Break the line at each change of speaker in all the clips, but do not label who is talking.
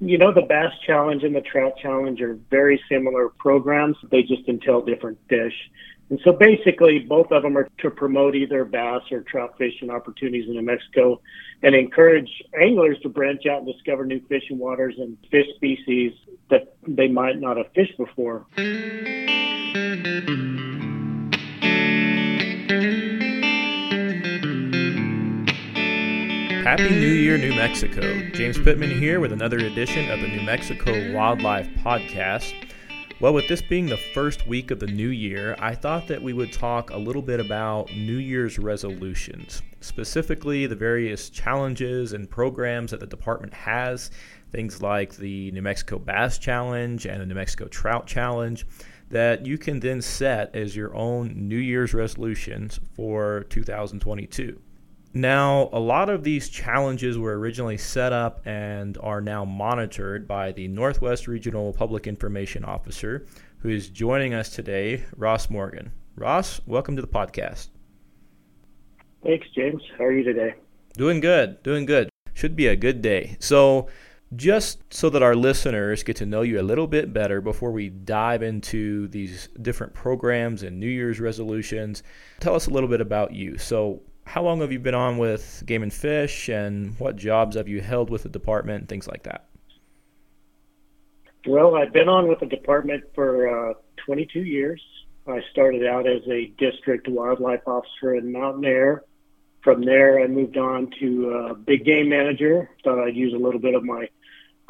You know, the Bass Challenge and the Trout Challenge are very similar programs. They just entail different fish. And so basically, both of them are to promote either bass or trout fishing opportunities in New Mexico and encourage anglers to branch out and discover new fishing waters and fish species that they might not have fished before.
Happy New Year, New Mexico. James Pittman here with another edition of the New Mexico Wildlife Podcast. Well, with this being the first week of the new year, I thought that we would talk a little bit about New Year's resolutions, specifically the various challenges and programs that the department has, things like the New Mexico Bass Challenge and the New Mexico Trout Challenge, that you can then set as your own New Year's resolutions for 2022. Now, a lot of these challenges were originally set up and are now monitored by the Northwest Regional Public Information Officer, who is joining us today, Ross Morgan. Ross, welcome to the podcast.
Thanks, James. How are you today?
Doing good, doing good. Should be a good day. So, just so that our listeners get to know you a little bit better before we dive into these different programs and New Year's resolutions, tell us a little bit about you. So, how long have you been on with Game and Fish, and what jobs have you held with the department, and things like that?
Well, I've been on with the department for uh, 22 years. I started out as a district wildlife officer in Mountainair. From there, I moved on to uh, big game manager. Thought I'd use a little bit of my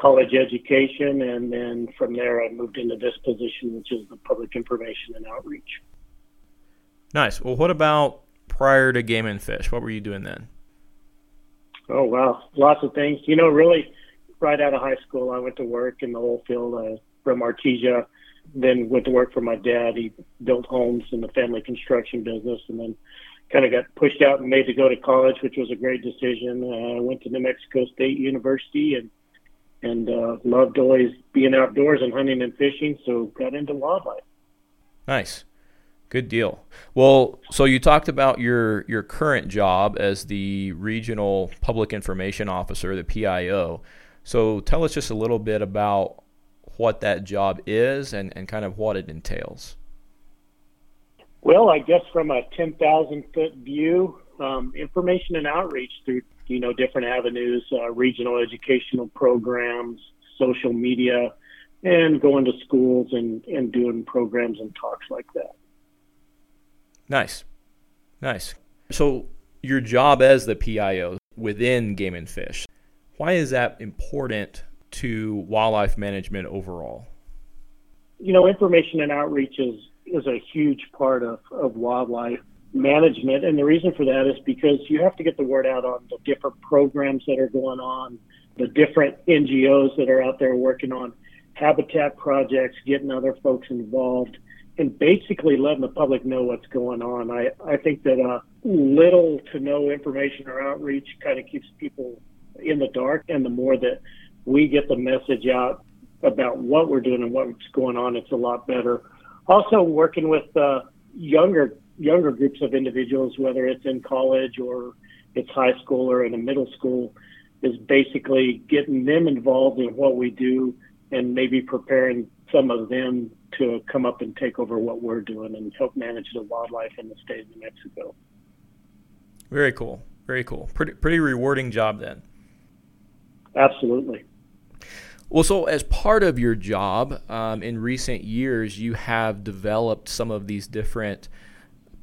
college education, and then from there, I moved into this position, which is the public information and outreach.
Nice. Well, what about prior to Game and Fish? What were you doing then?
Oh wow, lots of things. You know, really, right out of high school, I went to work in the oil field uh, from Artesia. Then went to work for my dad. He built homes in the family construction business, and then kind of got pushed out and made to go to college, which was a great decision. Uh, I went to New Mexico State University and and uh, loved always being outdoors and hunting and fishing, so got into wildlife.
Nice. Good deal. Well, so you talked about your your current job as the regional public information officer, the PIO. So tell us just a little bit about what that job is and, and kind of what it entails.
Well, I guess from a 10,000 foot view, um, information and outreach through you know different avenues, uh, regional educational programs, social media, and going to schools and, and doing programs and talks like that.
Nice. Nice. So, your job as the PIO within Game and Fish, why is that important to wildlife management overall?
You know, information and outreach is, is a huge part of, of wildlife management. And the reason for that is because you have to get the word out on the different programs that are going on, the different NGOs that are out there working on habitat projects, getting other folks involved and basically letting the public know what's going on. I, I think that uh, little to no information or outreach kind of keeps people in the dark. And the more that we get the message out about what we're doing and what's going on, it's a lot better. Also, working with uh, younger younger groups of individuals, whether it's in college or it's high school or in a middle school, is basically getting them involved in what we do and maybe preparing some of them to come up and take over what we're doing and help manage the wildlife in the state of New Mexico.
Very cool. Very cool. Pretty pretty rewarding job then.
Absolutely.
Well, so as part of your job um, in recent years, you have developed some of these different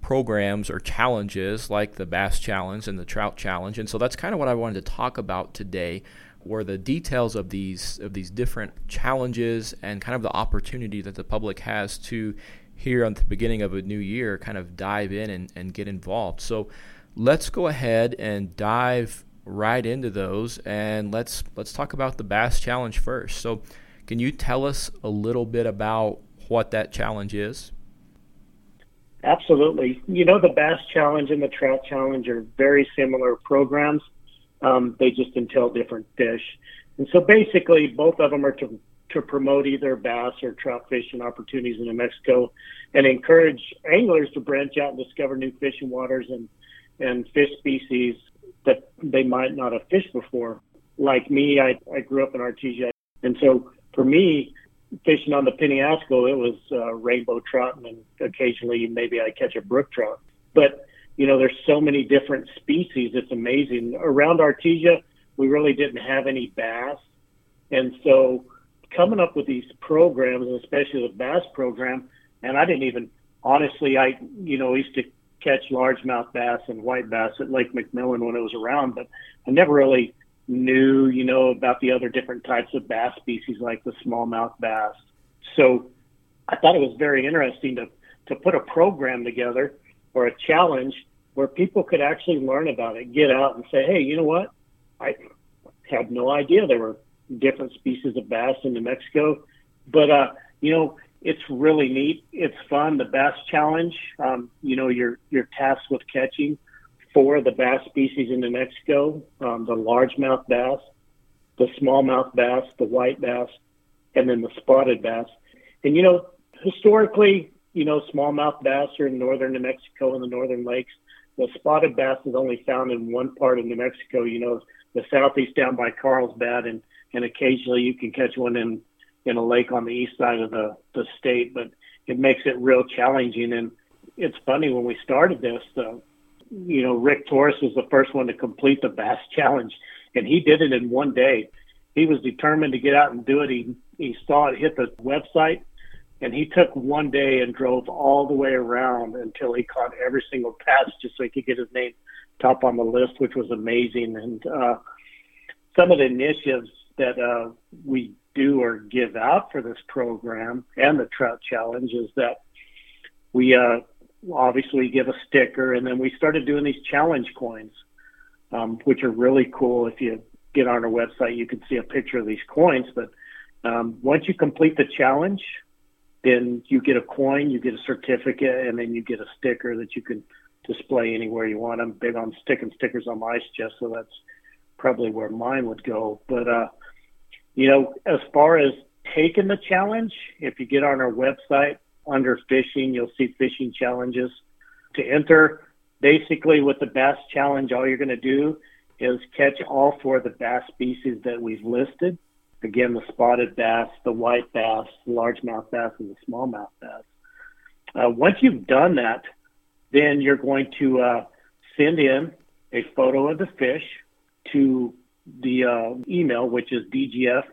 programs or challenges like the Bass Challenge and the Trout Challenge. And so that's kind of what I wanted to talk about today were the details of these of these different challenges and kind of the opportunity that the public has to here at the beginning of a new year kind of dive in and, and get involved. So let's go ahead and dive right into those and let's let's talk about the Bass Challenge first. So can you tell us a little bit about what that challenge is?
Absolutely. You know, the Bass Challenge and the Trout Challenge are very similar programs. Um, they just entail different fish. And so basically, both of them are to, to promote either bass or trout fishing opportunities in New Mexico and encourage anglers to branch out and discover new fishing waters and, and fish species that they might not have fished before. Like me, I, I grew up in Artesia. And so for me, fishing on the Penasco, it was uh, rainbow trout, and occasionally maybe I catch a brook trout. But you know, there's so many different species. It's amazing. Around Artesia, we really didn't have any bass, and so coming up with these programs, especially the bass program, and I didn't even honestly, I you know used to catch largemouth bass and white bass at Lake McMillan when it was around, but I never really knew, you know, about the other different types of bass species like the smallmouth bass. So I thought it was very interesting to, to put a program together or a challenge where people could actually learn about it, get out and say, hey, you know what? I had no idea there were different species of bass in New Mexico. But, uh, you know, it's really neat. It's fun. The Bass Challenge, um, you know, you're, you're tasked with catching four of the bass species in New Mexico um, the largemouth bass, the smallmouth bass, the white bass, and then the spotted bass. And, you know, historically, you know, smallmouth bass are in northern New Mexico and the northern lakes. The spotted bass is only found in one part of New Mexico, you know, the southeast down by Carlsbad, and, and occasionally you can catch one in, in a lake on the east side of the, the state, but it makes it real challenging. And it's funny when we started this, the, you know, Rick Torres was the first one to complete the Bass Challenge, and he did it in one day. He was determined to get out and do it. He he saw it hit the website, and he took one day and drove all the way around until he caught every single bass, just so he could get his name top on the list, which was amazing. And uh, some of the initiatives that uh, we do or give out for this program and the Trout Challenge is that we uh, obviously give a sticker, and then we started doing these challenge coins, um, which are really cool. If you get on our website, you can see a picture of these coins. But um, once you complete the challenge, then you get a coin, you get a certificate, and then you get a sticker that you can display anywhere you want. I'm big on sticking stickers on my chest, so that's probably where mine would go. But uh, you know, as far as taking the challenge, if you get on our website, under fishing, you'll see fishing challenges. To enter, basically with the bass challenge, all you're going to do is catch all four of the bass species that we've listed. Again, the spotted bass, the white bass, the largemouth bass, and the smallmouth bass. Uh, once you've done that, then you're going to uh, send in a photo of the fish to the uh, email, which is DGF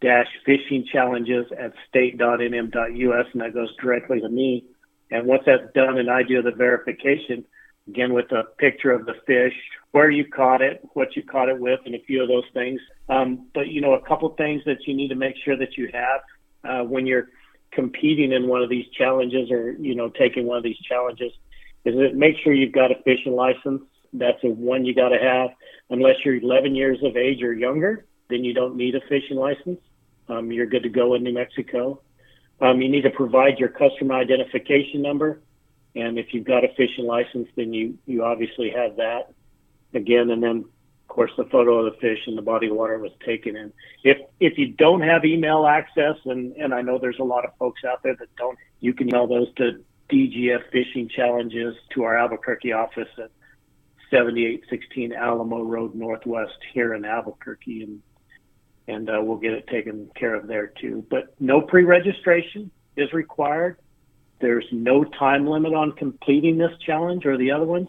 fishing challenges at state.nm.us, and that goes directly to me. And once that's done, and I do the verification, again with a picture of the fish, where you caught it, what you caught it with, and a few of those things. Um, but you know, a couple things that you need to make sure that you have uh, when you're competing in one of these challenges, or you know, taking one of these challenges, is that make sure you've got a fishing license. That's a one you got to have, unless you're 11 years of age or younger. Then you don't need a fishing license um, you're good to go in New Mexico. Um, you need to provide your customer identification number, and if you've got a fishing license, then you you obviously have that. Again, and then of course the photo of the fish and the body of water was taken in. If if you don't have email access, and and I know there's a lot of folks out there that don't, you can email those to DGF Fishing Challenges to our Albuquerque office at 7816 Alamo Road Northwest here in Albuquerque, and and uh, we'll get it taken care of there too. But no pre-registration is required. There's no time limit on completing this challenge or the other ones.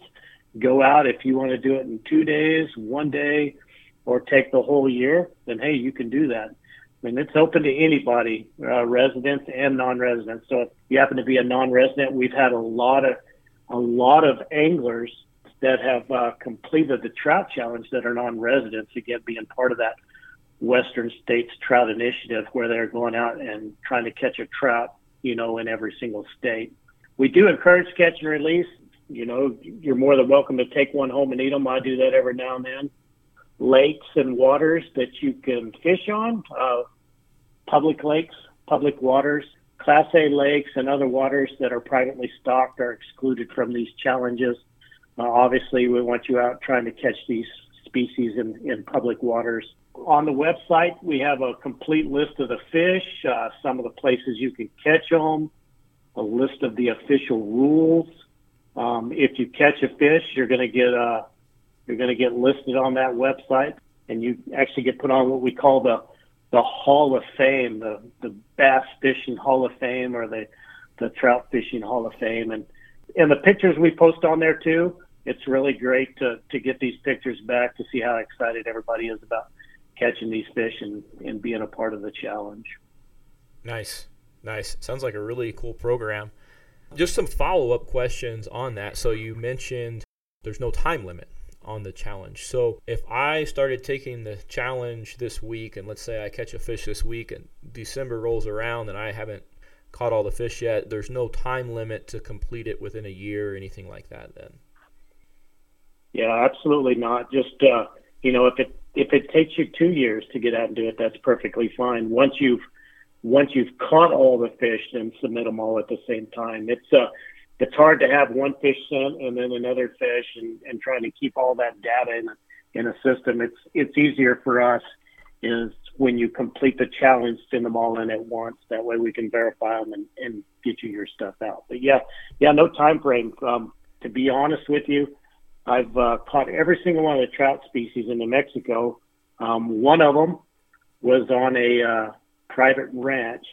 Go out if you want to do it in two days, one day, or take the whole year. Then hey, you can do that. I mean, it's open to anybody, uh, residents and non-residents. So if you happen to be a non-resident, we've had a lot of a lot of anglers that have uh, completed the trout challenge that are non-residents. Again, being part of that Western States Trout Initiative, where they're going out and trying to catch a trout, you know, in every single state. We do encourage catch and release. You know, you're more than welcome to take one home and eat them. I do that every now and then. Lakes and waters that you can fish on, uh, public lakes, public waters, Class A lakes, and other waters that are privately stocked are excluded from these challenges. Uh, obviously, we want you out trying to catch these species in, in public waters on the website, we have a complete list of the fish, uh, some of the places you can catch them, a list of the official rules. Um, if you catch a fish, you're going to get uh, you're going to get listed on that website, and you actually get put on what we call the the Hall of Fame, the the Bass Fishing Hall of Fame, or the the Trout Fishing Hall of Fame, and and the pictures we post on there too. It's really great to to get these pictures back to see how excited everybody is about catching these fish and, and being a part of the challenge.
Nice, nice. Sounds like a really cool program. Just some follow up questions on that. So you mentioned there's no time limit on the challenge. So if I started taking the challenge this week, and let's say I catch a fish this week, and December rolls around and I haven't caught all the fish yet, there's no time limit to complete it within a year or anything like that. Then.
Yeah, absolutely not. Just uh, you know, if it if it takes you two years to get out and do it, that's perfectly fine. Once you've once you've caught all the fish, then submit them all at the same time. It's uh, it's hard to have one fish sent and then another fish and, and trying to keep all that data in in a system. It's it's easier for us is when you complete the challenge, send them all in at once. That way we can verify them and, and get you your stuff out. But yeah, yeah, no time frame. Um, to be honest with you, I've uh, caught every single one of the trout species in New Mexico. Um, one of them was on a uh, private ranch.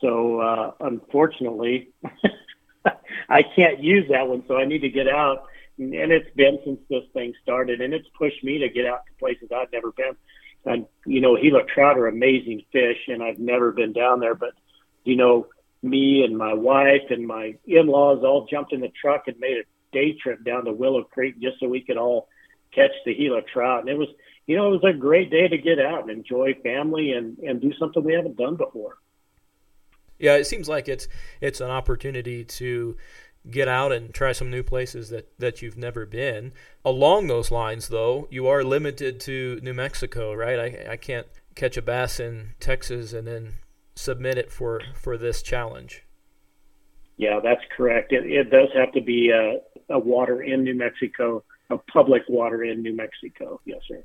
So uh, unfortunately, I can't use that one. So I need to get out. And it's been since this thing started, and it's pushed me to get out to places I've never been. And you know, Gila trout are amazing fish, and I've never been down there. But you know, me and my wife and my in-laws all jumped in the truck and made a day trip down to Willow Creek just so we could all catch the Gila trout. And it was, you know, it was a great day to get out and enjoy family and, and do something we haven't done before.
Yeah, it seems like it's it's an opportunity to get out and try some new places that, that you've never been. Along those lines, though, you are limited to New Mexico, right? I, I can't catch a bass in Texas and then submit it for, for this challenge.
Yeah, that's correct. It, it does have to be a, a water in New Mexico, a public water in New Mexico. Yes, sir.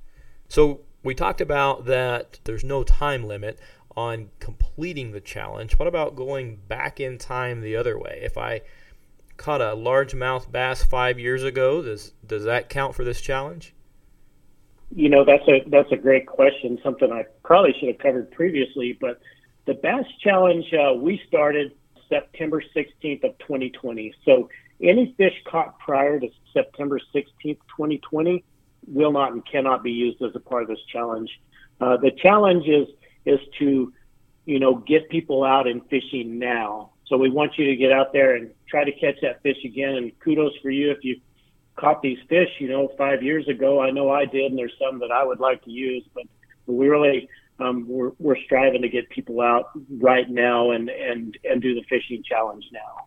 So we talked about that there's no time limit on completing the challenge. What about going back in time the other way? If I caught a largemouth bass five years ago, does does that count for this challenge?
You know, that's a that's a great question. Something I probably should have covered previously, but the bass challenge uh, we started September 16th of 2020. So any fish caught prior to September 16th, 2020, will not and cannot be used as a part of this challenge. Uh, the challenge is is to, you know, get people out and fishing now. So we want you to get out there and try to catch that fish again. And kudos for you if you caught these fish. You know, five years ago, I know I did, and there's some that I would like to use, but we really um, we're, we're striving to get people out right now and, and, and do the fishing challenge now.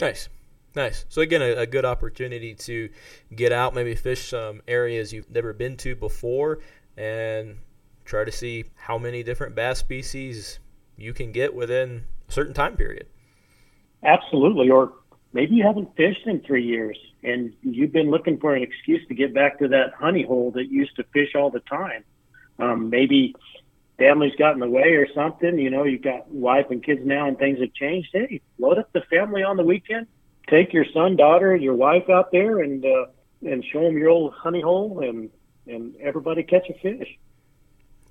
Nice. Nice. So again, a, a, good opportunity to get out, maybe fish some areas you've never been to before, and try to see how many different bass species you can get within a certain time period.
Absolutely. Or maybe you haven't fished in three years, and you've been looking for an excuse to get back to that honey hole that you used to fish all the time. Um, maybe family's got in the way or something. You know, you've got wife and kids now, and things have changed. Hey, load up the family on the weekend. Take your son, daughter, your wife out there, and uh, and show them your old honey hole, and and everybody catch a fish.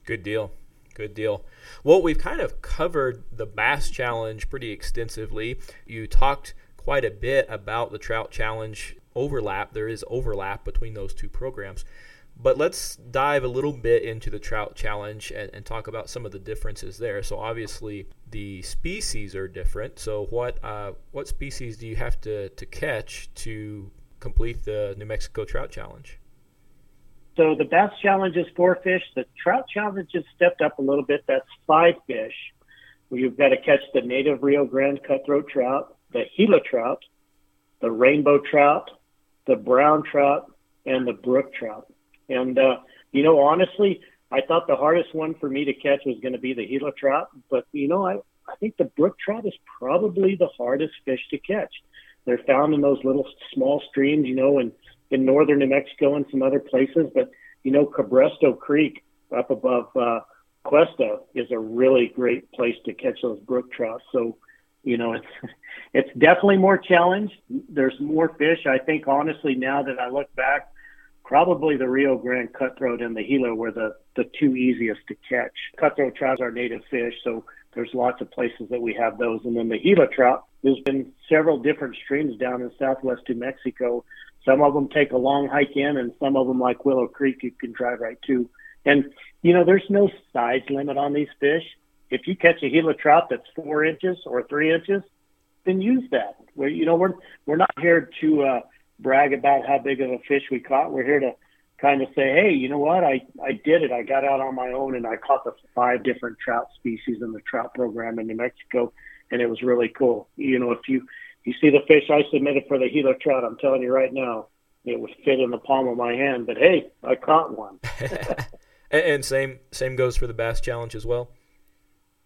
Good deal. Good deal. Well, we've kind of covered the bass challenge pretty extensively. You talked quite a bit about the trout challenge overlap. There is overlap between those two programs. But let's dive a little bit into the trout challenge and, and, talk about some of the differences there. So obviously the species are different. So what uh, what species do you have to, to catch to complete the New Mexico Trout Challenge?
So the bass challenge is four fish. The trout challenge has stepped up a little bit. That's five fish. You've got to catch the native Rio Grande cutthroat trout, the Gila trout, the rainbow trout, the brown trout, and the brook trout. And, uh, you know, honestly, I thought the hardest one for me to catch was going to be the Gila trout. But, you know, I, I think the brook trout is probably the hardest fish to catch. They're found in those little small streams, you know, in, in northern New Mexico and some other places. But, you know, Cabresto Creek up above uh, Questa is a really great place to catch those brook trout. So, you know, it's it's definitely more challenge. There's more fish. I think honestly, now that I look back, probably the Rio Grande cutthroat and the Gila were the, the two easiest to catch. Cutthroat trout are native fish, so there's lots of places that we have those. And then the Gila trout, there's been several different streams down in southwest New Mexico. Some of them take a long hike in, and some of them, like Willow Creek, you can drive right to. And, you know, there's no size limit on these fish. If you catch a Gila trout that's four inches or three inches, then use that. We're, you know, we're, we're not here to, uh, brag about how big of a fish we caught. We're here to kind of say, hey, you know what? I, I did it. I got out on my own and I caught the five different trout species in the trout program in New Mexico. And it was really cool. You know, if you, you see the fish I submitted for the Gila trout, I'm telling you right now, it would fit in the palm of my hand. But hey, I caught one.
and same same goes for the bass challenge as well.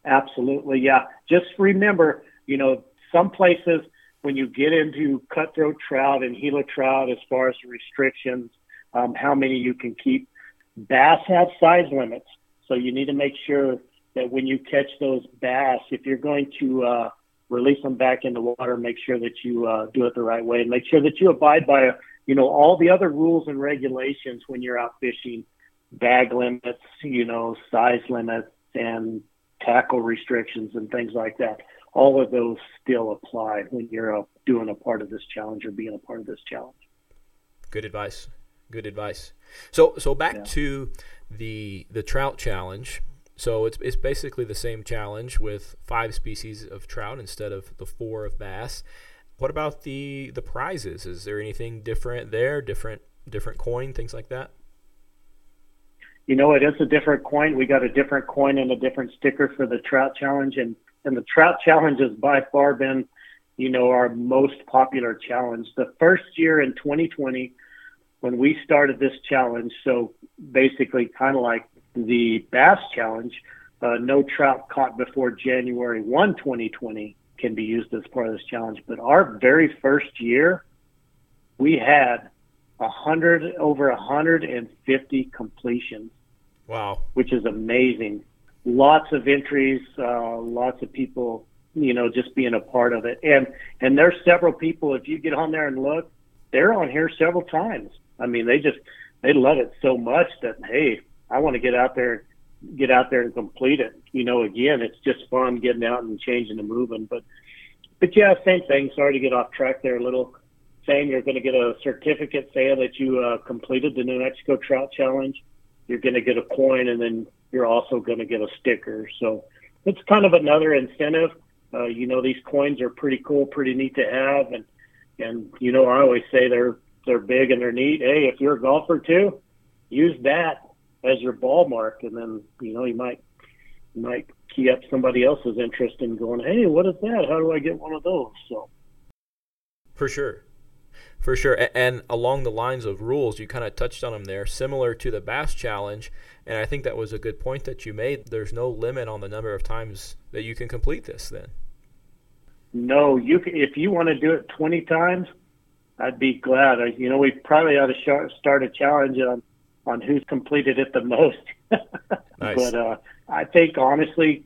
Absolutely, yeah. Just remember, you know, some places when you get into cutthroat trout and Gila trout, as far as restrictions, um, how many you can keep, bass have size limits. So you need to make sure that when you catch those bass, if you're going to uh, release them back in the water, make sure that you uh, do it the right way. And make sure that you abide by, you know, all the other rules and regulations when you're out fishing, bag limits, you know, size limits and tackle restrictions and things like that all of those still apply when you're doing a part of this challenge or being a part of this challenge.
Good advice. Good advice. So so back yeah. to the the trout challenge. So it's it's basically the same challenge with five species of trout instead of the four of bass. What about the the prizes? Is there anything different there? Different different coin, things like that?
You know, it is a different coin. We got a different coin and a different sticker for the trout challenge, and and the trout challenge has by far been, you know, our most popular challenge. The first year in 2020, when we started this challenge, so basically kind of like the bass challenge, uh, no trout caught before January 1, 2020 can be used as part of this challenge. But our very first year, we had a hundred over 150 completions.
Wow,
which is amazing lots of entries, uh, lots of people, you know, just being a part of it. And and there's several people. If you get on there and look, they're on here several times. I mean, they just they love it so much that hey, I want to get out there, get out there and complete it. You know, again, it's just fun getting out and changing and moving. But but yeah, same thing. Sorry to get off track there a little. Saying you're going to get a certificate saying that you uh, completed the New Mexico Trout Challenge. You're going to get a coin, and then you're also going to get a sticker. So it's kind of another incentive. Uh, you know, these coins are pretty cool, pretty neat to have, and and you know, I always say they're they're big and they're neat. Hey, if you're a golfer too, use that as your ball mark, and then you know you might you might key up somebody else's interest in going, hey, what is that? How do I get one of those? So
for sure. For sure. And along the lines of rules, you kind of touched on them there, similar to the Bass Challenge. And I think that was a good point that you made. There's no limit on the number of times that you can complete this then.
No, you can, if you want to do it 20 times, I'd be glad. I, you know, we probably ought to start a challenge on, on who's completed it the most.
nice.
But uh, I think honestly,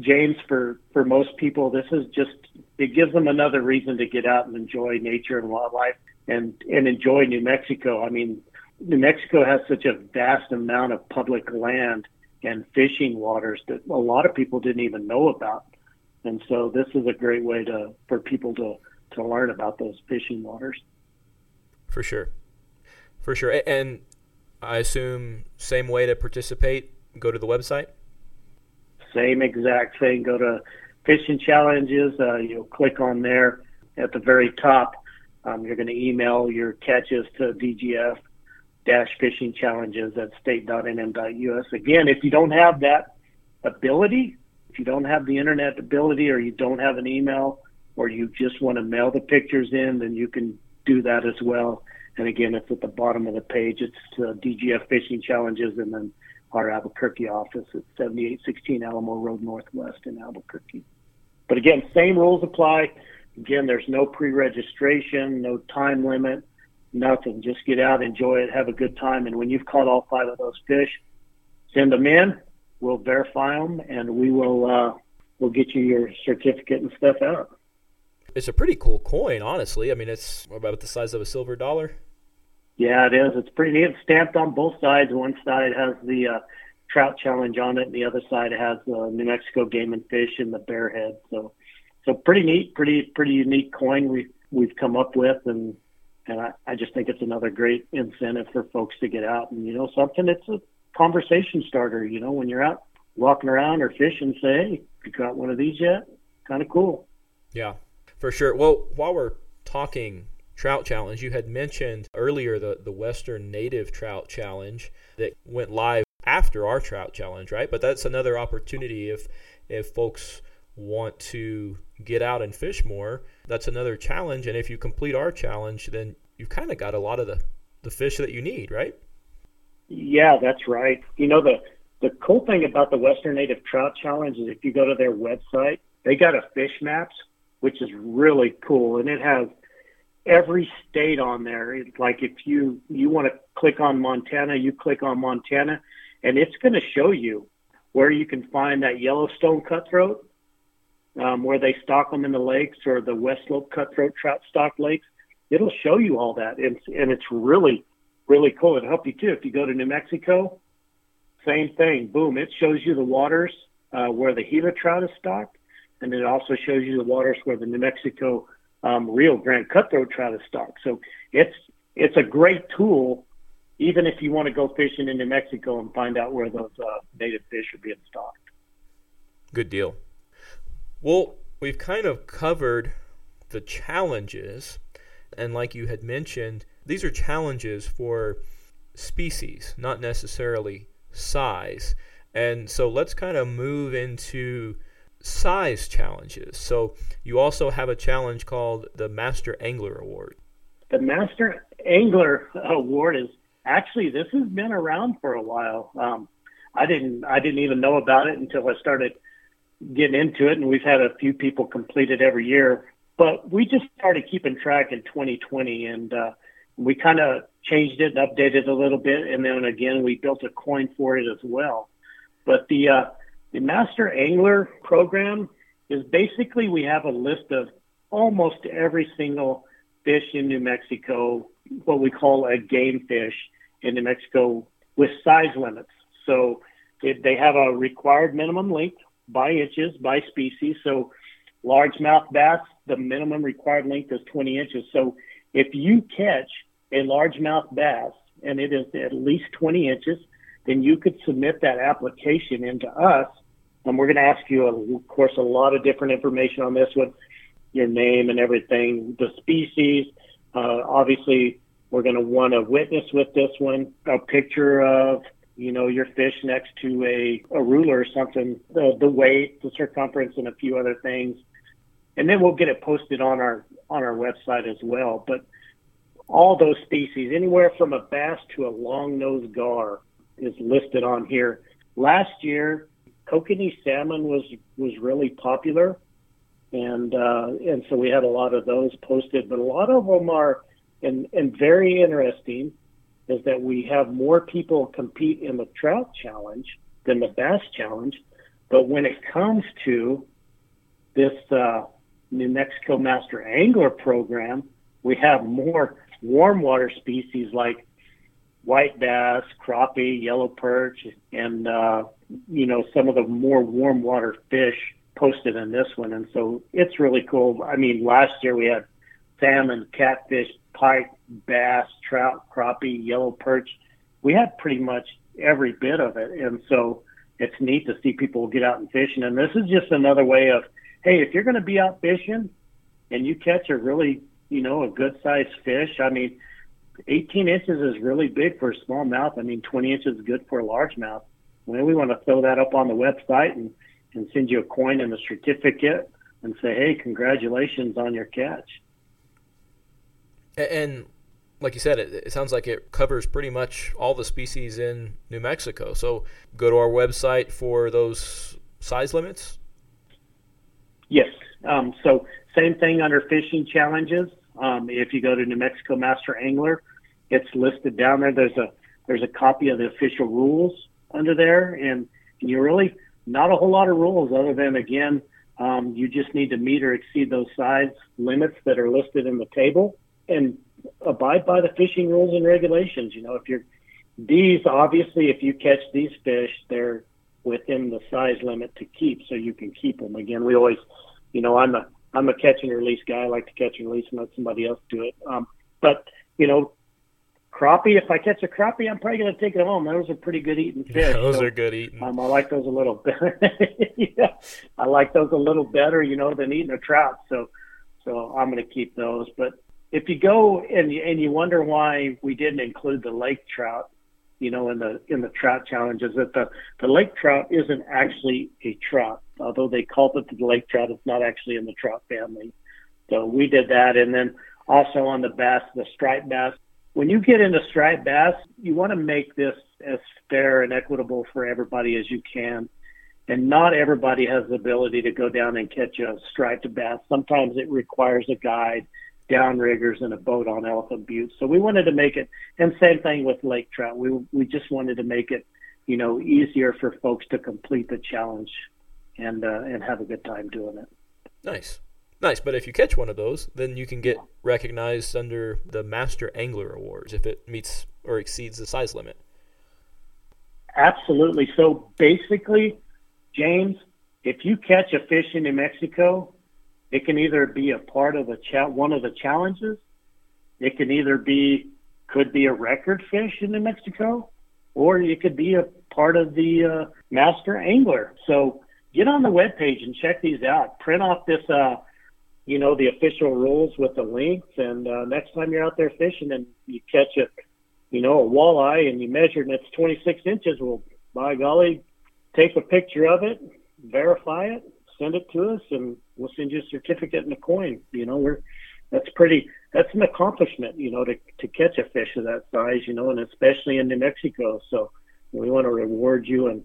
James, for for most people, this is just it gives them another reason to get out and enjoy nature and wildlife and and enjoy New Mexico. I mean, New Mexico has such a vast amount of public land and fishing waters that a lot of people didn't even know about. And so this is a great way to for people to to learn about those fishing waters.
For sure. For sure. And I assume same way to participate, go to the website?
Same exact thing. Go to fishing challenges. Uh, you'll click on there at the very top. Um, you're going to email your catches to DGF dash fishing challenges at state.nm.us. Again, if you don't have that ability, if you don't have the internet ability or you don't have an email or you just want to mail the pictures in, then you can do that as well. And again, it's at the bottom of the page. It's uh, DGF Fishing Challenges and then our Albuquerque office at 7816 Alamo Road Northwest in Albuquerque. But again, same rules apply. Again, there's no pre-registration, no time limit, nothing. Just get out, enjoy it, have a good time. And when you've caught all five of those fish, send them in. We'll verify them, and we will uh, we'll get you your certificate and stuff out.
It's a pretty cool coin, honestly. I mean, it's about the size of a silver dollar.
Yeah, it is. It's pretty neat. It's stamped on both sides. One side has the uh, Trout Challenge on it, and the other side has the New Mexico Game and Fish and the Bearhead. So, so pretty neat, pretty pretty unique coin we we've come up with, and and I, I just think it's another great incentive for folks to get out and you know something. It's a conversation starter. You know, when you're out walking around or fishing, say, hey, you got one of these yet? Kind of cool.
Yeah, for sure. Well, while we're talking trout challenge, you had mentioned earlier the, the Western Native Trout Challenge that went live after our trout challenge, right? But that's another opportunity if if folks want to get out and fish more, that's another challenge. And if you complete our challenge, then you've kind of got a lot of the, the fish that you need, right?
Yeah, that's right. You know, the, the cool thing about the Western Native Trout Challenge is if you go to their website, they got a fish maps, which is really cool. And it has every state on there. It's like if you, you want to click on Montana, you click on Montana, and it's going to show you where you can find that Yellowstone cutthroat um, where they stock them in the lakes or the West Slope cutthroat trout stock lakes. It'll show you all that, and, and it's really, really cool. It'll help you too. If you go to New Mexico, same thing. Boom! It shows you the waters uh, where the Gila trout is stocked, and it also shows you the waters where the New Mexico um, Rio Grande cutthroat trout is stocked. So it's it's a great tool, even if you want to go fishing in New Mexico and find out where those uh, native fish are being stocked.
Good deal. Well, we've kind of covered the challenges, and like you had mentioned, these are challenges for species, not necessarily size. And so let's kind of move into size challenges. So you also have a challenge called the Master Angler Award.
The Master Angler Award is actually this has been around for a while. Um, I didn't I didn't even know about it until I started getting into it, and we've had a few people complete it every year. But we just started keeping track in 2020, and uh, we kind of changed it and updated a little bit, and then again we built a coin for it as well. But the uh, the Master Angler program is basically we have a list of almost every single fish in New Mexico, what we call a game fish in New Mexico with size limits. So they have a required minimum length by inches by species. So largemouth bass, the minimum required length is 20 inches. So if you catch a largemouth bass and it is at least 20 inches, then you could submit that application into us. And we're going to ask you, of course, a lot of different information on this one, your name and everything, the species. Uh, obviously, we're going to want a witness with this one, a picture of you know, your fish next to a, a ruler or something, the, the weight, the circumference, and a few other things. And then we'll get it posted on our on our website as well. But all those species, anywhere from a bass to a long-nosed gar, is listed on here. Last year, kokanee salmon was was really popular, and uh, and so we had a lot of those posted. But a lot of them are and and very interesting is that we have more people compete in the trout challenge than the bass challenge. But when it comes to this uh, New Mexico Master Angler program, we have more warm water species like white bass, crappie, yellow perch, and uh, you know some of the more warm water fish posted in this one. And so it's really cool. I mean, last year we had salmon, catfish, pike, bass, trout, crappie, yellow perch. We had pretty much every bit of it. And so it's neat to see people get out and fishing. And this is just another way of, hey, if you're going to be out fishing and you catch a really, you know, a good sized fish, I mean, 18 inches is really big for a smallmouth. I mean, 20 inches is good for a largemouth. Well, we want to throw that up on the website and, and send you a coin and a certificate and say, hey, congratulations on your catch.
And like you said, it, it, sounds like it covers pretty much all the species in New Mexico. So go to our website for those size limits.
Yes. Um, so same thing under fishing challenges. Um, if you go to New Mexico Master Angler, it's listed down there. There's a there's a copy of the official rules under there, and, and you really not a whole lot of rules other than again, um, you just need to meet or exceed those size limits that are listed in the table and abide by the fishing rules and regulations. You know, if you're these obviously, if you catch these fish, they're within the size limit to keep, so you can keep them. Again, we always, you know, I'm a I'm a catch and release guy. I like to catch and release and let somebody else do it. Um, but you know, crappie. If I catch a crappie, I'm probably going to take it home. Those are pretty good eating fish.
Yeah, those so, are good eating.
Um, I like those a little better. yeah, I like those a little better, you know, than eating a trout. So, so I'm going to keep those. But if you go and you, and you wonder why we didn't include the lake trout, you know, in the in the trout challenges, that the the lake trout isn't actually a trout, although they call it the lake trout. It's not actually in the trout family. So we did that, and then also on the bass, the striped bass. When you get into striped bass, you want to make this as fair and equitable for everybody as you can. And not everybody has the ability to go down and catch a striped bass. Sometimes it requires a guide downriggers and a boat on Elephant Butte. So we wanted to make it, and same thing with lake trout. We we just wanted to make it, you know, easier for folks to complete the challenge, and uh, and have a good time doing it.
Nice, nice. But if you catch one of those, then you can get recognized under the Master Angler Awards if it meets or exceeds the size limit.
Absolutely. So basically, James, if you catch a fish in New Mexico it can either be a part of a cha- one of the challenges. It can either be could be a record fish in New Mexico, or it could be a part of the uh, master angler. So get on the web page and check these out. Print off this, uh, you know, the official rules with the links, and uh, next time you're out there fishing and you catch a, you know, a walleye and you measure and it's 26 inches, well, by golly, take a picture of it, verify it, send it to us, and we'll send you a certificate and a coin. You know, we're that's pretty that's an accomplishment, you know, to to catch a fish of that size, you know, and especially in New Mexico. So we want to reward you and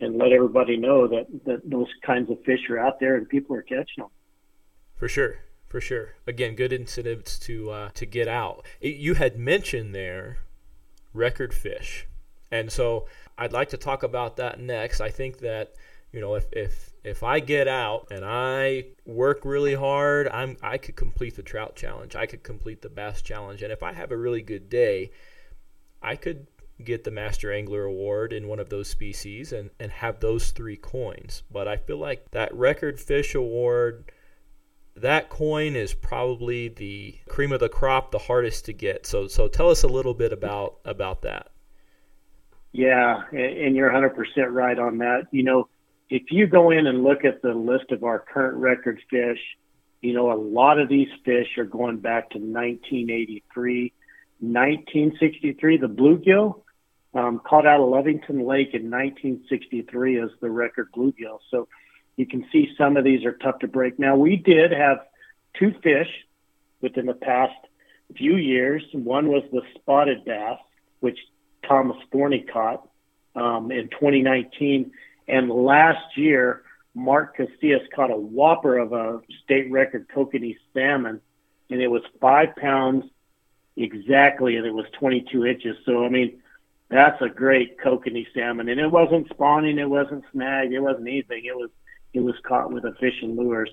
and let everybody know that that those kinds of fish are out there and people are catching them.
For sure, for sure. Again, good incentives to uh, to get out. You had mentioned there record fish, and so I'd like to talk about that next. I think that you know if if if I get out and I work really hard, I'm I could complete the trout challenge. I could complete the bass challenge. And if I have a really good day, I could get the Master Angler Award in one of those species and, and have those three coins. But I feel like that Record Fish Award, that coin is probably the cream of the crop, the hardest to get. So so tell us a little bit about about that.
Yeah, and you're 100% right on that. You know, if you go in and look at the list of our current record fish, you know, a lot of these fish are going back to 1983, 1963. The bluegill um, caught out of Lovington Lake in 1963 as the record bluegill. So you can see some of these are tough to break. Now, we did have two fish within the past few years. One was the spotted bass, which Thomas Thorney caught um, in 2019 and last year, Mark Casillas caught a whopper of a state record kokanee salmon, and it was five pounds exactly, and it was 22 inches. So, I mean, that's a great kokanee salmon, and it wasn't spawning, it wasn't snagged, it wasn't anything. It was it was caught with a fishing lures.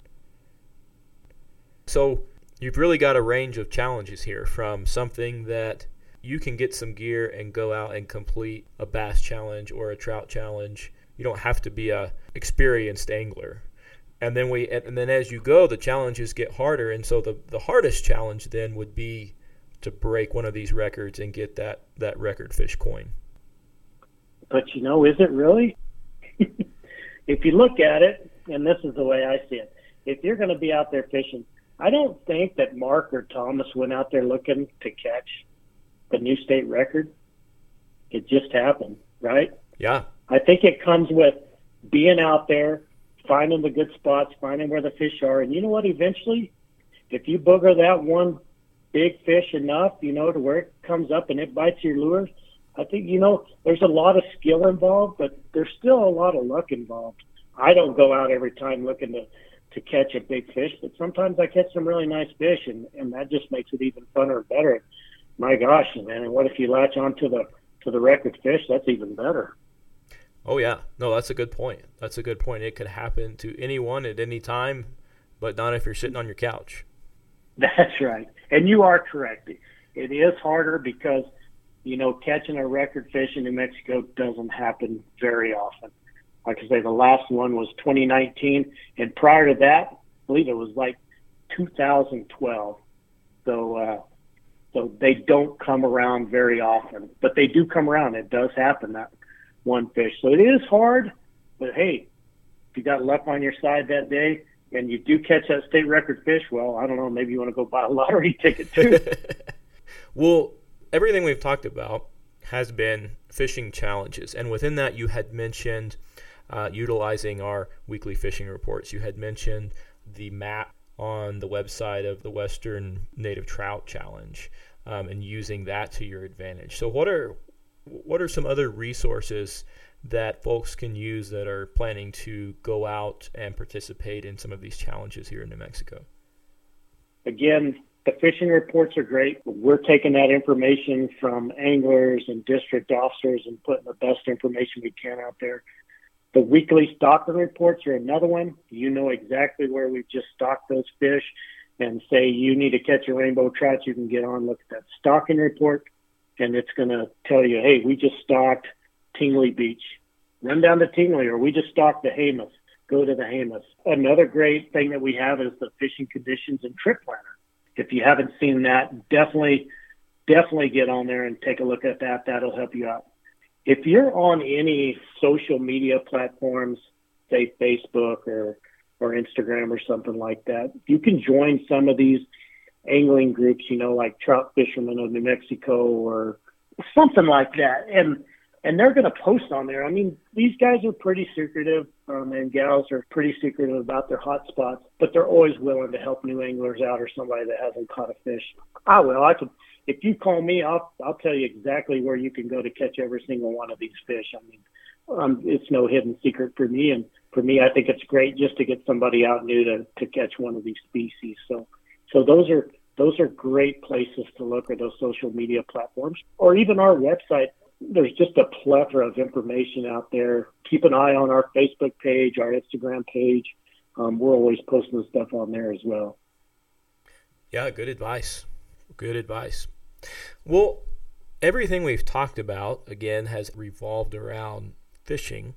So you've really got a range of challenges here, from something that you can get some gear and go out and complete a bass challenge or a trout challenge you don't have to be a experienced angler. And then we and then as you go, the challenges get harder. And so the the hardest challenge then would be to break one of these records and get that that record fish coin.
But you know, is it really? if you look at it, and this is the way I see it, if you're going to be out there fishing, I don't think that Mark or Thomas went out there looking to catch the new state record. It just happened, right?
Yeah.
I think it comes with being out there, finding the good spots, finding where the fish are. And you know what? Eventually, if you booger that one big fish enough, you know, to where it comes up and it bites your lures, I think, you know, there's a lot of skill involved, but there's still a lot of luck involved. I don't go out every time looking to, to catch a big fish, but sometimes I catch some really nice fish, and, and that just makes it even funner and better. My gosh, man, and what if you latch onto the to the record fish? That's even better.
Oh yeah, no, that's a good point. That's a good point. It could happen to anyone at any time, but not if you're sitting on your couch.
That's right, and you are correct. It is harder because, you know, catching a record fish in New Mexico doesn't happen very often. Like I say, the last one was 2019, and prior to that, I believe it was like 2012. So, uh, so they don't come around very often, but they do come around. It does happen that one fish. So it is hard, but hey, if you got luck on your side that day and you do catch that state record fish, well, I don't know, maybe you want to go buy a lottery ticket too.
well, everything we've talked about has been fishing challenges, and within that, you had mentioned uh, utilizing our weekly fishing reports. You had mentioned the map on the website of the Western Native Trout Challenge um, and using that to your advantage. So, what are what are some other resources that folks can use that are planning to go out and participate in some of these challenges here in New Mexico?
Again, the fishing reports are great. We're taking that information from anglers and district officers and putting the best information we can out there. The weekly stocking reports are another one. You know exactly where we've just stocked those fish and say you need to catch a rainbow trout. You can get on, look at that stocking report, and it's going to tell you, hey, we just stocked Tingley Beach. Run down to Tingley, or we just stocked the Jemez. Go to the Jemez. Another great thing that we have is the fishing conditions and trip planner. If you haven't seen that, definitely, definitely get on there and take a look at that. That'll help you out if you're on any social media platforms, say Facebook or or Instagram or something like that, you can join some of these angling groups, you know, like Trout Fishermen of New Mexico or something like that. And and they're going to post on there. I mean, these guys are pretty secretive, um, and gals are pretty secretive about their hot spots, but they're always willing to help new anglers out or somebody that hasn't caught a fish. I will. I could if you call me, I'll I'll tell you exactly where you can go to catch every single one of these fish. I mean, um, it's no hidden secret for me, and for me, I think it's great just to get somebody out new to to catch one of these species. So, so those are those are great places to look at those social media platforms, or even our website. There's just a plethora of information out there. Keep an eye on our Facebook page, our Instagram page. Um, we're always posting stuff on there as well.
Yeah, good advice. Good advice. Well, everything we've talked about, again, has revolved around fishing.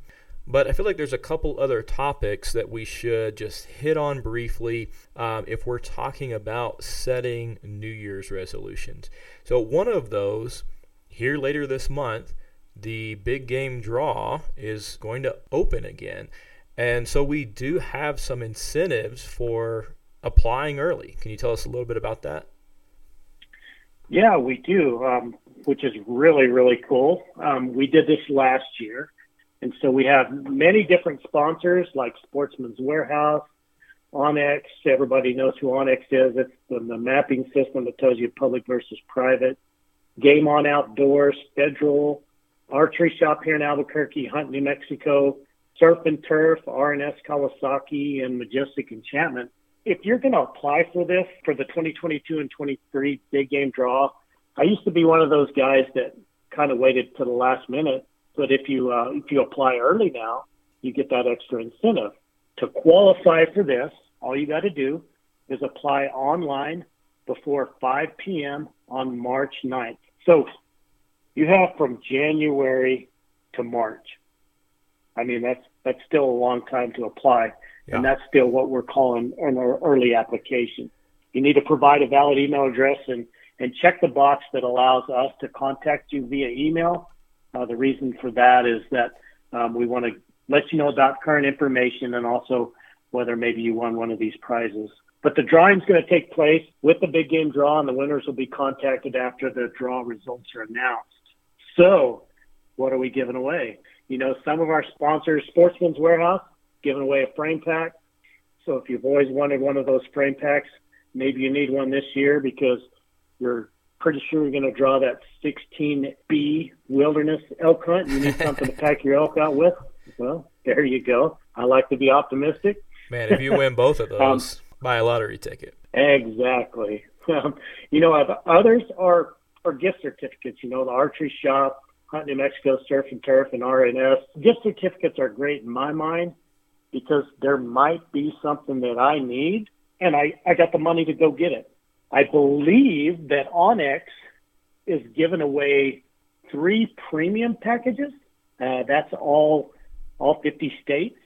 But I feel like there's a couple other topics that we should just hit on briefly um, if we're talking about setting New Year's resolutions. So, one of those, here later this month, the big game draw is going to open again. And so, we do have some incentives for applying early. Can you tell us a little bit about that?
Yeah, we do, um, which is really, really cool. Um, we did this last year. And so we have many different sponsors like Sportsman's Warehouse, onX. Everybody knows who onX is. It's the, the mapping system that tells you public versus private. Game On Outdoors, Federal, Archery Shop here in Albuquerque, Hunt, New Mexico, Surf and Turf, R&S Kawasaki, and Majestic Enchantment if you're going to apply for this for the 2022 and 23 big game draw, I used to be one of those guys that kind of waited to the last minute. But if you uh, if you apply early now, you get that extra incentive. To qualify for this, all you got to do is apply online before 5 p.m. on March 9th. So you have from January to March. I mean, that's that's still a long time to apply. Yeah. And that's still what we're calling an early application. You need to provide a valid email address and, and check the box that allows us to contact you via email. Uh, the reason for that is that um, we want to let you know about current information and also whether maybe you won one of these prizes. But the drawing is going to take place with the big game draw, and the winners will be contacted after the draw results are announced. So, what are we giving away? You know, some of our sponsors, Sportsman's Warehouse, giving away a frame pack. So if you've always wanted one of those frame packs, maybe you need one this year because you're pretty sure you're going to draw that 16B wilderness elk hunt. You need something to pack your elk out with. Well, there you go. I like to be optimistic.
Man, if you win both of those, um, buy a lottery ticket.
Exactly. Um, you know, others are are gift certificates. You know, the archery shop, Hunt New Mexico, Surf and Turf, and R&S. Gift certificates are great in my mind because there might be something that I need and I, I got the money to go get it. I believe that onX is giving away three premium packages. Uh, that's all all 50 states.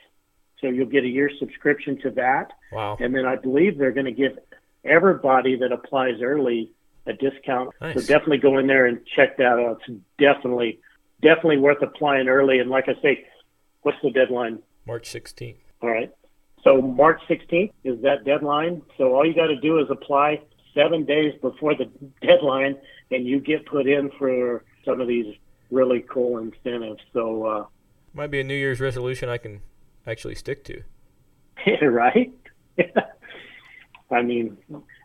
So you'll get a year subscription to that.
Wow.
And then I believe they're going to give everybody that applies early a discount.
Nice.
So definitely go in there and check that out. It's definitely definitely worth applying early. And like I say, what's the deadline?
March 16th.
All right. So March 16th is that deadline. So all you got to do is apply seven days before the deadline, and you get put in for some of these really cool incentives. So uh,
Might be a New Year's resolution I can actually stick to.
right? I mean,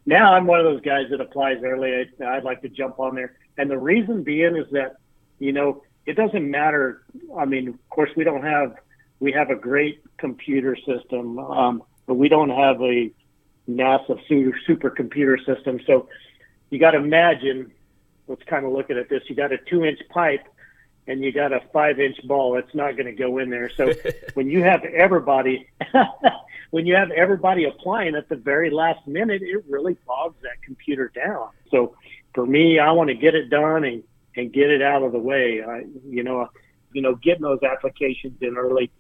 now I'm one of those guys that applies early. I, I'd like to jump on there, and the reason being is that you know it doesn't matter. I mean, of course, we don't have we have a great computer system, um, but we don't have a NASA super supercomputer system. So you got to imagine. Let's kind of look at this. You got a two-inch pipe and you got a five-inch ball. It's not going to go in there. So when you have everybody, when you have everybody applying at the very last minute, it really bogs that computer down. So for me, I want to get it done and and get it out of the way. I, you know, you know, getting those applications in early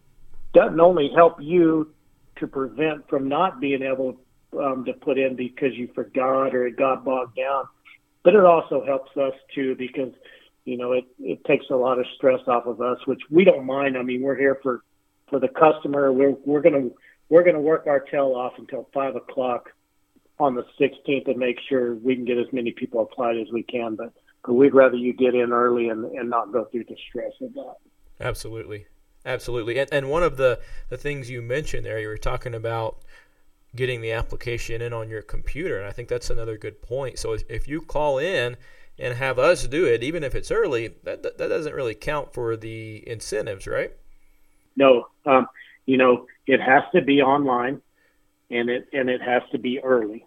doesn't only help you to prevent from not being able um, to put in because you forgot or it got bogged down, but it also helps us too because you know it it takes a lot of stress off of us, which we don't mind. I mean, we're here for for the customer. We're we're gonna we're gonna work our tail off until five o'clock on the 16th and make sure we can get as many people applied as we can. But but we'd rather you get in early and and not go through the stress of that.
Absolutely. Absolutely. And, and one of the, the things you mentioned there, you were talking about getting the application in on your computer. And I think that's another good point. So if, you call in and have us do it, even if it's early, that, that, that doesn't really count for the incentives, right?
No, um, you know, it has to be online and it, and it has to be early.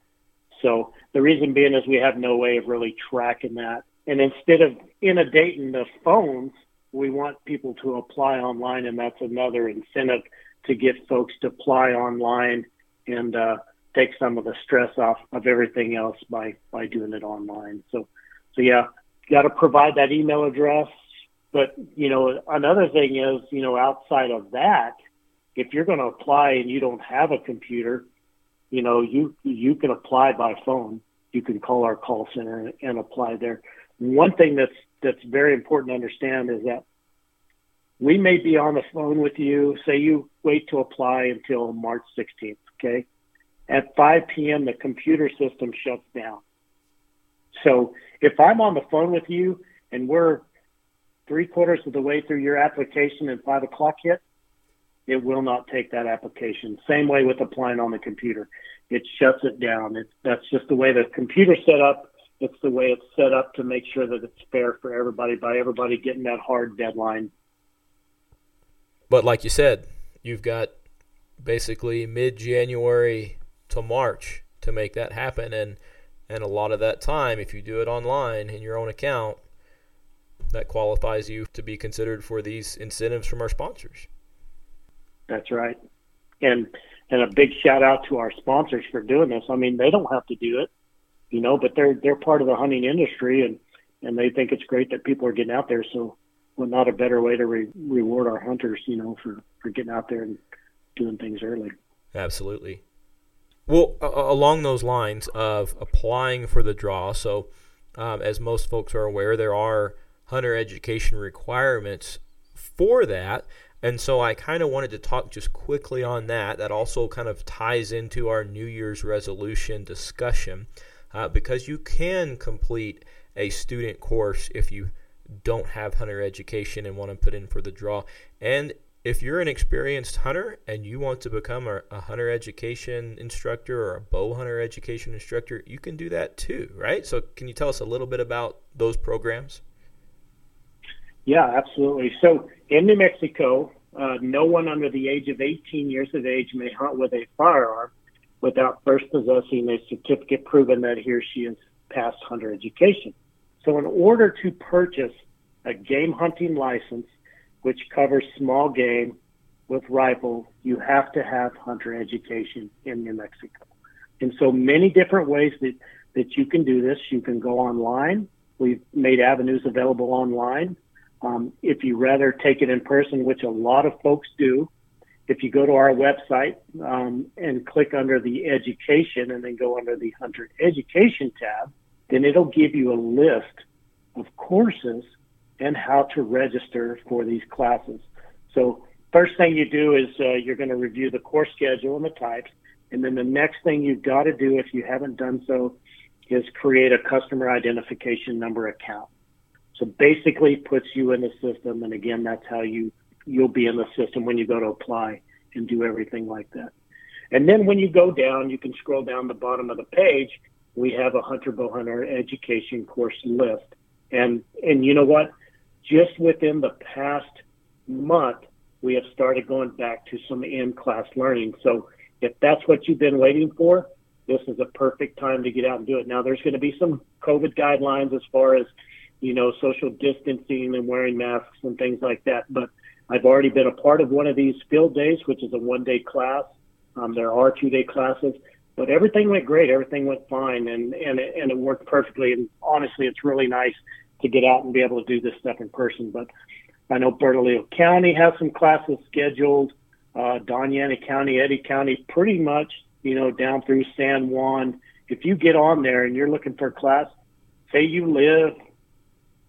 So the reason being is we have no way of really tracking that. And instead of inundating the phones, we want people to apply online, and that's another incentive to get folks to apply online and uh, take some of the stress off of everything else by by doing it online. So, so yeah, got to provide that email address. But you know, another thing is, you know, outside of that, if you're going to apply and you don't have a computer, you know, you you can apply by phone. You can call our call center and, and apply there. One thing that's that's very important to understand is that we may be on the phone with you. Say you wait to apply until March 16th. Okay, at 5 p.m. the computer system shuts down. So if I'm on the phone with you and we're three quarters of the way through your application and five o'clock hit, it will not take that application. Same way with applying on the computer. It shuts it down. That's just the way the computer's set up. It's the way it's set up to make sure that it's fair for everybody by everybody getting that hard deadline.
But like you said, you've got basically mid January to March to make that happen and and a lot of that time if you do it online in your own account that qualifies you to be considered for these incentives from our sponsors.
That's right. And and a big shout out to our sponsors for doing this. I mean, they don't have to do it, you know, but they're they're part of the hunting industry and and they think it's great that people are getting out there. So, well, not a better way to re- reward our hunters, you know, for for getting out there and doing things early.
Absolutely. Well, along those lines of applying for the draw, so um, as most folks are aware, there are hunter education requirements for that. And so I kind of wanted to talk just quickly on that. That also kind of ties into our New Year's resolution discussion uh, because you can complete a student course if you don't have hunter education and want to put in for the draw. And if you're an experienced hunter and you want to become a, a, hunter education instructor or a bow hunter education instructor, you can do that too, right? So, can you tell us a little bit about those programs?
Yeah, absolutely. So, in New Mexico, uh, no one under the age of 18 years of age may hunt with a firearm without first possessing a certificate proving that he or she has passed hunter education. So, in order to purchase a game hunting license, which covers small game with rifle, you have to have hunter education in New Mexico. And so, many different ways that, that you can do this. You can go online We've made avenues available online. Um, if you rather take it in person, which a lot of folks do, if you go to our website um, and click under the education and then go under the Hunter Education tab, then it'll give you a list of courses and how to register for these classes. So first thing you do is uh, you're going to review the course schedule and the types. And then the next thing you've got to do, if you haven't done so, is create a customer identification number account. So basically puts you in the system. And again, that's how you, you'll be in the system when you go to apply and do everything like that. And then when you go down, you can scroll down the bottom of the page. We have a Hunter Bowhunter education course list. And, and you know what? Just within the past month, we have started going back to some in-class learning. So if that's what you've been waiting for, this is a perfect time to get out and do it. Now there's going to be some COVID guidelines as far as, you know, social distancing and wearing masks and things like that. But I've already been a part of one of these field days, which is a one day class. Um, there are two day classes, but everything went great. Everything went fine and, and, it, and it worked perfectly. And honestly, it's really nice to get out and be able to do this stuff in person. But I know Bernalillo County has some classes scheduled. Uh, Doña Ana County, Eddy County, pretty much, you know, down through San Juan. If you get on there and you're looking for a class, say you live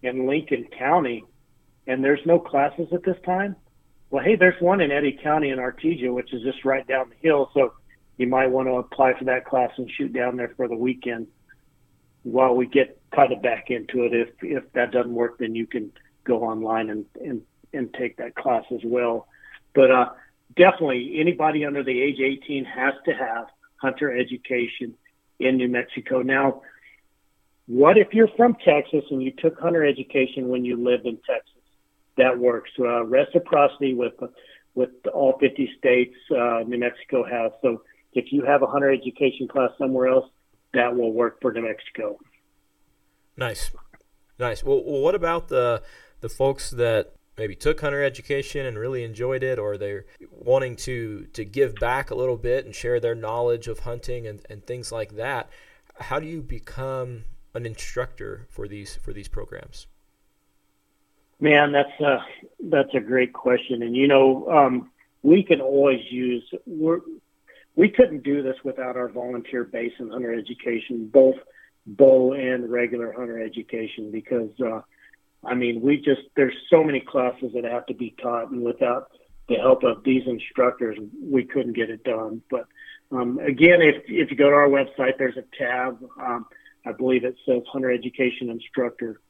in Lincoln County and there's no classes at this time, well, hey, there's one in Eddy County in Artesia, which is just right down the hill. So you might want to apply for that class and shoot down there for the weekend while we get kind of back into it. If if that doesn't work, then you can go online and and and take that class as well. But uh, definitely, anybody under the age 18 has to have hunter education in New Mexico. Now, what if you're from Texas and you took hunter education when you lived in Texas? That works. Uh, reciprocity with with all 50 states, uh, New Mexico has. So if you have a hunter education class somewhere else, that will work for New Mexico.
Nice, nice. Well, well what about the the folks that maybe took hunter education and really enjoyed it, or they're wanting to to give back a little bit and share their knowledge of hunting and, and things like that? How do you become an instructor for these for these programs?
Man, that's a that's a great question, and you know um, we can always use we're we couldn't do this without our volunteer base in hunter education, both bow and regular hunter education, because uh, I mean, we just there's so many classes that have to be taught, and without the help of these instructors, we couldn't get it done. But um, again, if if you go to our website, there's a tab. Um, I believe it says Hunter Education Instructor.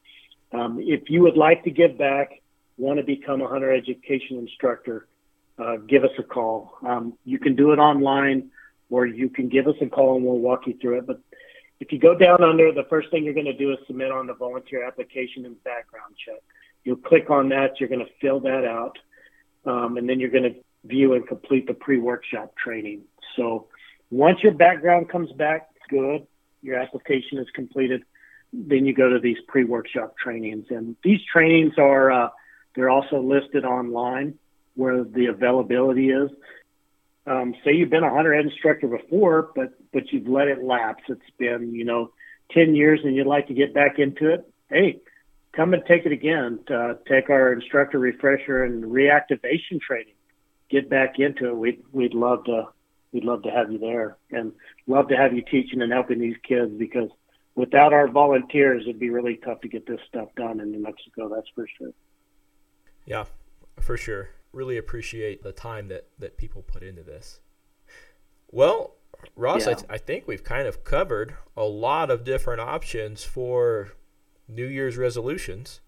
Um, if you would like to give back, want to become a hunter education instructor, uh, give us a call. Um, you can do it online or you can give us a call and we'll walk you through it. But if you go down under, the first thing you're going to do is submit on the volunteer application and background check. You'll click on that. You're going to fill that out. Um, and then you're going to view and complete the pre-workshop training. So once your background comes back good, your application is completed, then you go to these pre-workshop trainings. And these trainings are, uh, they're also listed online where the availability is. Um, say you've been a hunter ed instructor before, but but you've let it lapse. It's been you know ten years, and you'd like to get back into it. Hey, come and take it again. Uh, take our instructor refresher and reactivation training. Get back into it. We'd we'd love to we'd love to have you there, and love to have you teaching and helping these kids because without our volunteers, it'd be really tough to get this stuff done in New Mexico. That's for sure.
Yeah, for sure really appreciate the time that, that people put into this. Well, Ross, yeah. I, th- I think we've kind of covered a lot of different options for New Year's resolutions.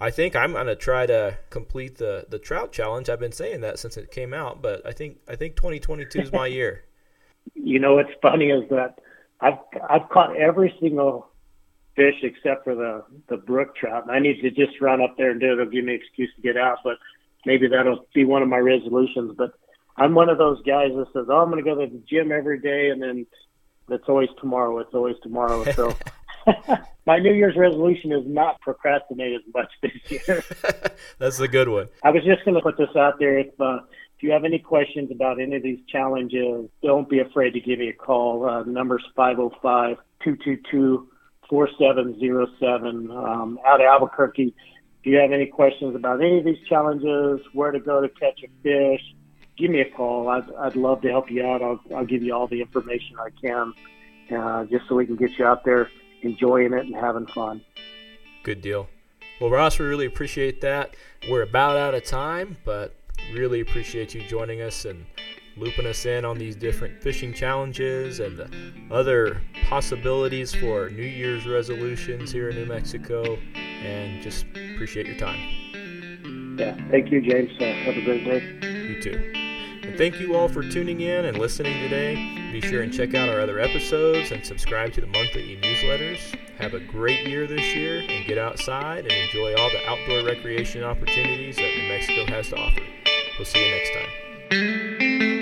I think I'm gonna try to complete the the trout challenge. I've been saying that since it came out, but I think I think 2022 is my year.
You know what's funny is that I've I've caught every single fish except for the the brook trout, and I need to just run up there and do it. It'll give me an excuse to get out, but maybe that'll be one of my resolutions. But I'm one of those guys that says, "Oh, I'm going to go to the gym every day," and then it's always tomorrow. It's always tomorrow. So my New Year's resolution is not procrastinate as much this year.
That's a good one.
I was just going to put this out there. If uh, if you have any questions about any of these challenges, don't be afraid to give me a call. Uh, number's 505 222 4707 um, out of Albuquerque. If you have any questions about any of these challenges, where to go to catch a fish, give me a call. I'd, I'd love to help you out. I'll, I'll give you all the information I can uh, just so we can get you out there enjoying it and having fun.
Good deal. Well, Ross, we really appreciate that. We're about out of time, but really appreciate you joining us and looping us in on these different fishing challenges and the other possibilities for New Year's resolutions here in New Mexico. And just appreciate your time.
Yeah, thank you, James. Uh, have a great day.
You too. And thank you all for tuning in and listening today. Be sure and check out our other episodes and subscribe to the monthly e-newsletters. Have a great year this year and get outside and enjoy all the outdoor recreation opportunities that New Mexico has to offer. We'll see you next time.